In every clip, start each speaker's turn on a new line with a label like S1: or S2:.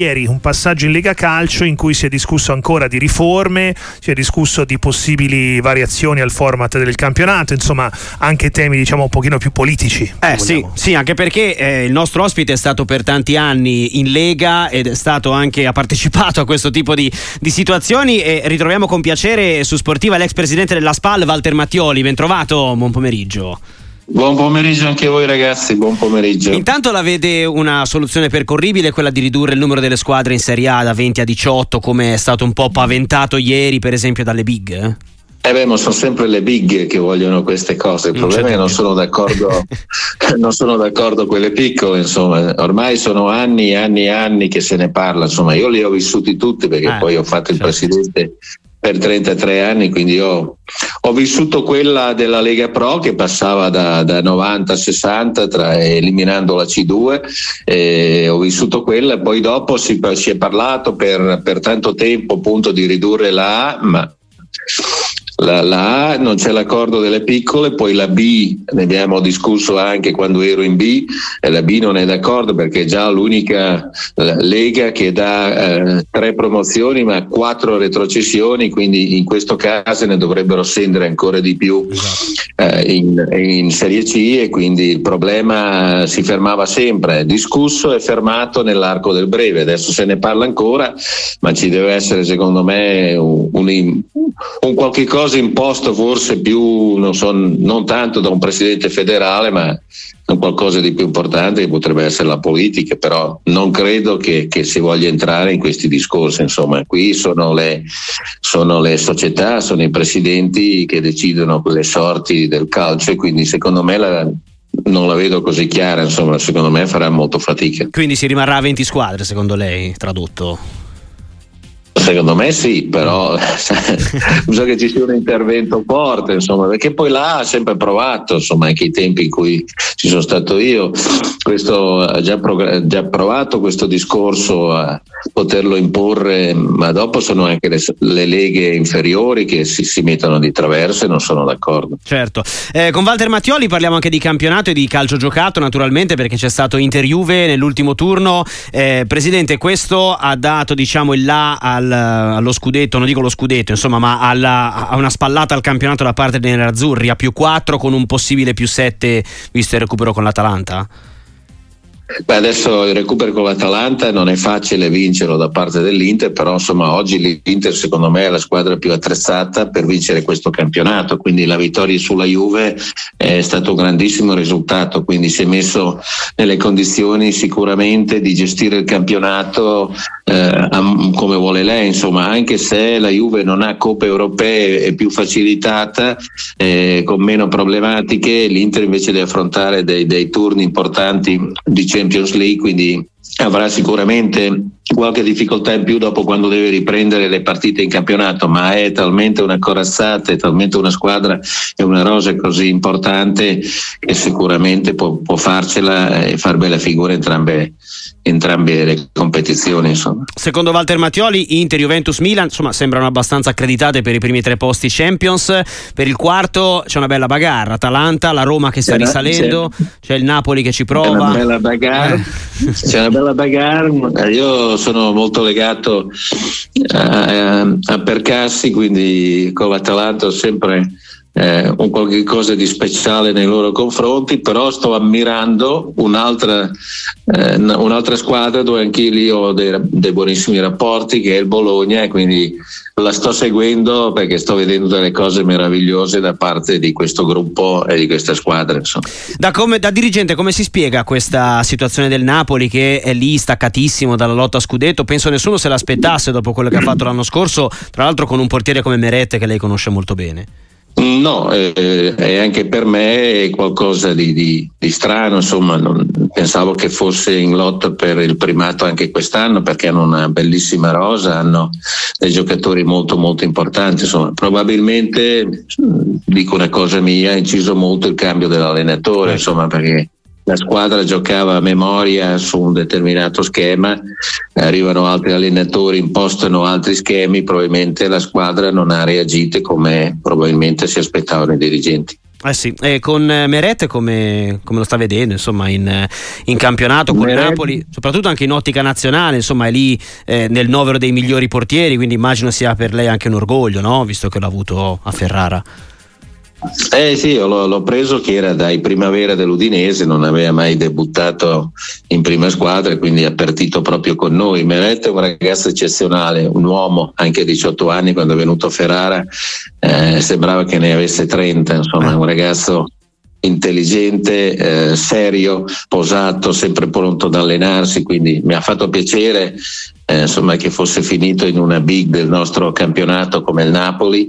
S1: Ieri un passaggio in Lega Calcio in cui si è discusso ancora di riforme, si è discusso di possibili variazioni al format del campionato, insomma anche temi diciamo un pochino più politici.
S2: Eh sì, sì, anche perché eh, il nostro ospite è stato per tanti anni in Lega ed è stato anche, ha partecipato a questo tipo di, di situazioni e ritroviamo con piacere su Sportiva l'ex presidente della SPAL Walter Mattioli, ben trovato, buon pomeriggio.
S3: Buon pomeriggio anche a voi ragazzi, buon pomeriggio.
S2: Intanto la vede una soluzione percorribile, quella di ridurre il numero delle squadre in Serie A da 20 a 18 come è stato un po' paventato ieri per esempio dalle big?
S3: Eh beh, ma sono sempre le big che vogliono queste cose. Il non problema è che non sono d'accordo, non sono d'accordo quelle piccole, insomma. Ormai sono anni e anni e anni che se ne parla, insomma. Io li ho vissuti tutti perché eh, poi ho fatto il certo. presidente per 33 anni, quindi ho, ho, vissuto quella della Lega Pro che passava da, da 90 a 60 tra, eliminando la C2, e ho vissuto quella, poi dopo si, si è parlato per, per tanto tempo appunto di ridurre la A, ma la, la, A non c'è l'accordo delle piccole, poi la B ne abbiamo discusso anche quando ero in B e la B non è d'accordo perché è già l'unica lega che dà eh, tre promozioni ma quattro retrocessioni, quindi in questo caso ne dovrebbero scendere ancora di più esatto. eh, in, in, Serie C e quindi il problema si fermava sempre, discusso e fermato nell'arco del breve, adesso se ne parla ancora ma ci deve essere secondo me un, un, un qualche cosa cosa imposto forse più, non, so, non tanto da un presidente federale, ma qualcosa di più importante che potrebbe essere la politica, però non credo che, che si voglia entrare in questi discorsi. Insomma, qui sono le, sono le, società, sono i presidenti che decidono le sorti del calcio e quindi secondo me la, non la vedo così chiara, insomma, secondo me farà molto fatica.
S2: Quindi si rimarrà a 20 squadre, secondo lei, tradotto?
S3: Secondo me sì, però bisogna che ci sia un intervento forte, insomma, perché poi là ha sempre provato, insomma, anche i tempi in cui ci sono stato io, questo, ha già, prog- già provato questo discorso a poterlo imporre, ma dopo sono anche le, le leghe inferiori che si, si, mettono di traverso e non sono d'accordo.
S2: Certo, eh, con Walter Mattioli parliamo anche di campionato e di calcio giocato, naturalmente, perché c'è stato Inter-Juve nell'ultimo turno. Eh, Presidente, questo ha dato diciamo il là al allo scudetto, non dico lo scudetto, insomma, ma alla, a una spallata al campionato da parte dei nerazzurri a più 4 con un possibile più 7 visto il recupero con l'Atalanta?
S3: Beh, adesso il recupero con l'Atalanta non è facile vincerlo da parte dell'Inter, però insomma oggi l'Inter secondo me è la squadra più attrezzata per vincere questo campionato, quindi la vittoria sulla Juve è stato un grandissimo risultato, quindi si è messo nelle condizioni sicuramente di gestire il campionato eh, come vuole lei, insomma, anche se la Juve non ha coppe europee è più facilitata, eh, con meno problematiche, l'Inter invece deve affrontare dei, dei turni importanti di Champions League, quindi avrà sicuramente qualche difficoltà in più dopo quando deve riprendere le partite in campionato, ma è talmente una corazzata, è talmente una squadra e una rosa così importante che sicuramente può, può farcela e far bella figura entrambe, entrambe le competizioni. Insomma.
S2: Secondo Walter Mattioli, Inter, Juventus, Milan insomma, sembrano abbastanza accreditate per i primi tre posti Champions. Per il quarto c'è una bella bagarra: Atalanta, la Roma che sta c'è risalendo, c'è, c'è, il Napoli che ci prova. C'è
S3: una bella bagarre. Eh. C'è una bella bagarre. Io sono molto legato a, a, a Percassi, quindi con l'Atalanta ho sempre eh, un qualche cosa di speciale nei loro confronti, però sto ammirando un'altra, eh, un'altra squadra dove anche lì ho dei, dei, buonissimi rapporti, che è il Bologna, e quindi la sto seguendo perché sto vedendo delle cose meravigliose da parte di questo gruppo e di questa squadra.
S2: Da, come, da, dirigente, come si spiega questa situazione del Napoli che è lì staccatissimo dalla lotta a scudetto? Penso nessuno se l'aspettasse dopo quello che ha fatto l'anno scorso, tra l'altro con un portiere come Merette che lei conosce molto bene.
S3: No, eh, e anche per me è qualcosa di, di, di strano, insomma, non, pensavo che fosse in lotta per il primato anche quest'anno perché hanno una bellissima rosa, hanno dei giocatori molto molto importanti, insomma, probabilmente, dico una cosa mia, ha inciso molto il cambio dell'allenatore, insomma, perché la squadra giocava a memoria su un determinato schema, arrivano altri allenatori, impostano altri schemi, probabilmente la squadra non ha reagito come probabilmente si aspettavano i dirigenti.
S2: Eh sì, e con Meret come, come, lo sta vedendo insomma, in, in campionato con Meret. Napoli, soprattutto anche in ottica nazionale, insomma è lì eh, nel novero dei migliori portieri, quindi immagino sia per lei anche un orgoglio, no? visto che l'ha avuto a Ferrara.
S3: Eh sì, l'ho, l'ho, preso che era dai primavera dell'Udinese, non aveva mai debuttato in prima squadra e quindi ha partito proprio con noi. Meret è un ragazzo eccezionale, un uomo anche a 18 anni quando è venuto a Ferrara, eh, sembrava che ne avesse 30, insomma, un ragazzo intelligente, eh, serio, posato, sempre pronto ad allenarsi, quindi mi ha fatto piacere eh, insomma, che fosse finito in una big del nostro campionato come il Napoli.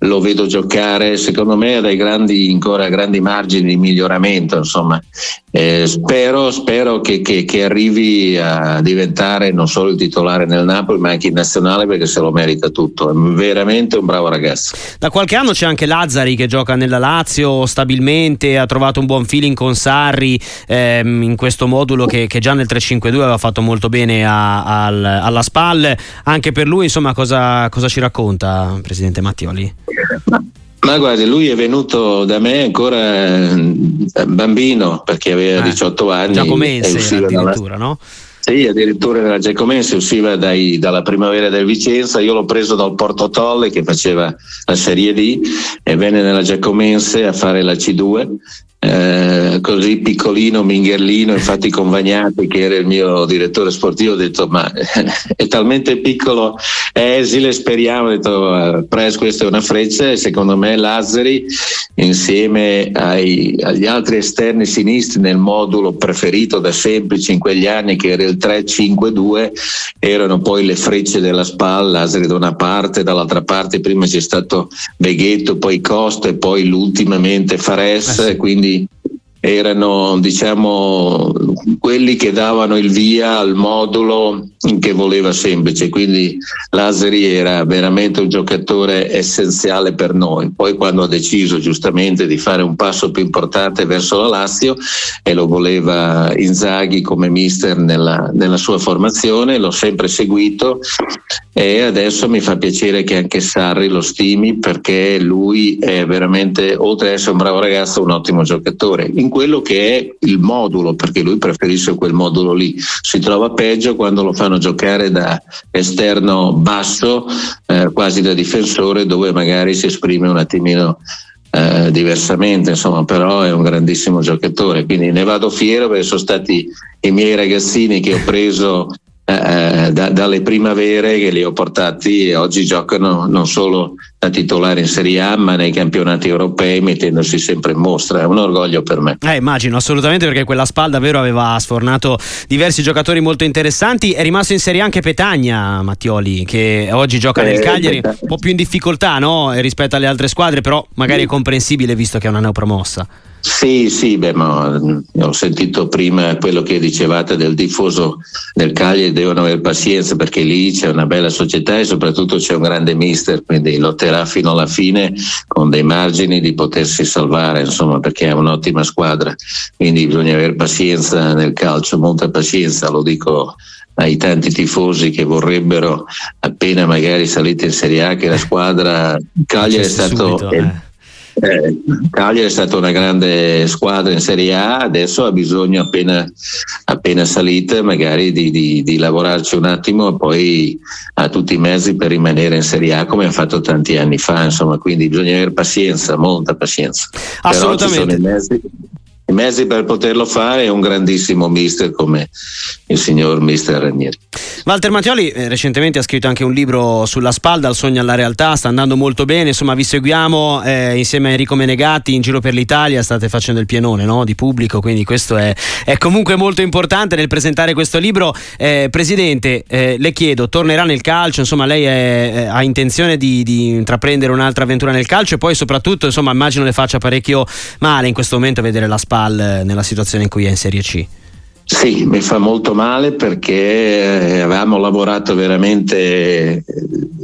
S3: Lo vedo giocare, secondo me, ha dei grandi, ancora grandi margini di miglioramento. Insomma. Eh, spero, spero che, che, che, arrivi a diventare non solo il titolare nel Napoli, ma anche in nazionale perché se lo merita tutto. È veramente un bravo ragazzo.
S2: Da qualche anno c'è anche Lazzari che gioca nella Lazio stabilmente, ha trovato un buon feeling con Sarri ehm, in questo modulo che, che, già nel 3-5-2 aveva fatto molto bene a, al alla SPAL, anche per lui insomma cosa, cosa ci racconta Presidente Mattioli?
S3: Ma guardi, lui è venuto da me ancora eh, bambino perché aveva eh, 18 anni.
S2: Giacomense addirittura, dalla... no?
S3: Sì, addirittura nella Giacomense usciva dai, dalla primavera del Vicenza, io l'ho preso dal Porto Tolle che faceva la Serie D e venne nella Giacomense a fare la C2 eh, così piccolino, mingherlino, infatti con Vagnati che era il mio direttore sportivo ho detto ma è talmente piccolo, è esile, speriamo, ho detto eh, Pres questa è una freccia e secondo me Lazzari insieme ai, agli altri esterni sinistri nel modulo preferito da semplici in quegli anni che era il 3-5-2 erano poi le frecce della spalla, Lazzari da una parte, dall'altra parte prima c'è stato Beghetto, poi Costa e poi l'ultimamente Fares, eh quindi erano diciamo quelli che davano il via al modulo che voleva semplice. Quindi Laseri era veramente un giocatore essenziale per noi. Poi quando ha deciso giustamente di fare un passo più importante verso la Lazio e lo voleva Inzaghi come mister nella, nella sua formazione l'ho sempre seguito e adesso mi fa piacere che anche Sarri lo stimi perché lui è veramente oltre ad essere un bravo ragazzo un ottimo giocatore. In quello che è il modulo perché lui preferisce quel modulo lì. Si trova peggio quando lo fanno giocare da esterno basso eh, quasi da difensore dove magari si esprime un attimino eh, diversamente, insomma, però è un grandissimo giocatore, quindi ne vado fiero perché sono stati i miei ragazzini che ho preso eh, da, dalle primavere che li ho portati e oggi giocano non solo da titolare in Serie A ma nei campionati europei mettendosi sempre in mostra, è un orgoglio per me.
S2: Eh, immagino assolutamente perché quella SPAL davvero aveva sfornato diversi giocatori molto interessanti, è rimasto in Serie A anche Petagna Mattioli che oggi gioca nel eh, Cagliari, un po' più in difficoltà no? rispetto alle altre squadre però magari è comprensibile visto che è una neopromossa.
S3: Sì, sì, beh, ma mm, ho sentito prima quello che dicevate del diffuso del Cagliari, devono avere pazienza perché lì c'è una bella società e soprattutto c'è un grande mister, quindi lotterà fino alla fine con dei margini di potersi salvare, insomma, perché è un'ottima squadra, quindi bisogna avere pazienza nel calcio, molta pazienza, lo dico ai tanti tifosi che vorrebbero appena magari salite in Serie A che la squadra Cagliari è stato... Subito, eh eh, Cagliari è stata una grande squadra in Serie A, adesso ha bisogno appena, appena salita magari di, di, di, lavorarci un attimo e poi ha tutti i mezzi per rimanere in Serie A come ha fatto tanti anni fa, insomma, quindi bisogna avere pazienza, molta pazienza.
S2: Assolutamente.
S3: I mezzi, per poterlo fare è un grandissimo mister come il signor mister Ranieri.
S2: Walter Mattioli eh, recentemente ha scritto anche un libro sulla spalda, il sogno alla realtà, sta andando molto bene, insomma vi seguiamo eh, insieme a Enrico Menegatti in giro per l'Italia, state facendo il pienone no? di pubblico, quindi questo è, è, comunque molto importante nel presentare questo libro. Eh, Presidente, eh, le chiedo, tornerà nel calcio, insomma lei è, ha intenzione di, di, intraprendere un'altra avventura nel calcio e poi soprattutto insomma immagino le faccia parecchio male in questo momento vedere la SPAL eh, nella situazione in cui è in Serie C.
S3: Sì, mi fa molto male perché eh, avevamo lavorato veramente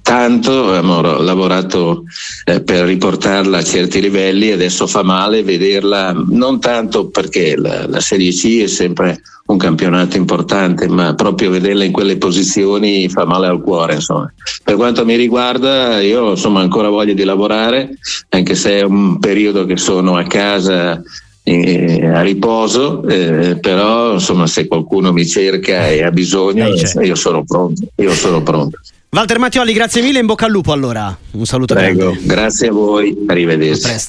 S3: tanto, abbiamo lavorato eh, per riportarla a certi livelli e adesso fa male vederla, non tanto perché la, la Serie C è sempre un campionato importante, ma proprio vederla in quelle posizioni fa male al cuore. Insomma. Per quanto mi riguarda, io insomma, ancora voglia di lavorare, anche se è un periodo che sono a casa eh, a riposo, eh, però insomma, se qualcuno mi cerca e ha bisogno, io sono pronto. Io sono pronto.
S2: Walter Mattioli, grazie mille, in bocca al lupo allora. Un saluto
S3: Prego, grande. grazie a voi, arrivederci. A presto.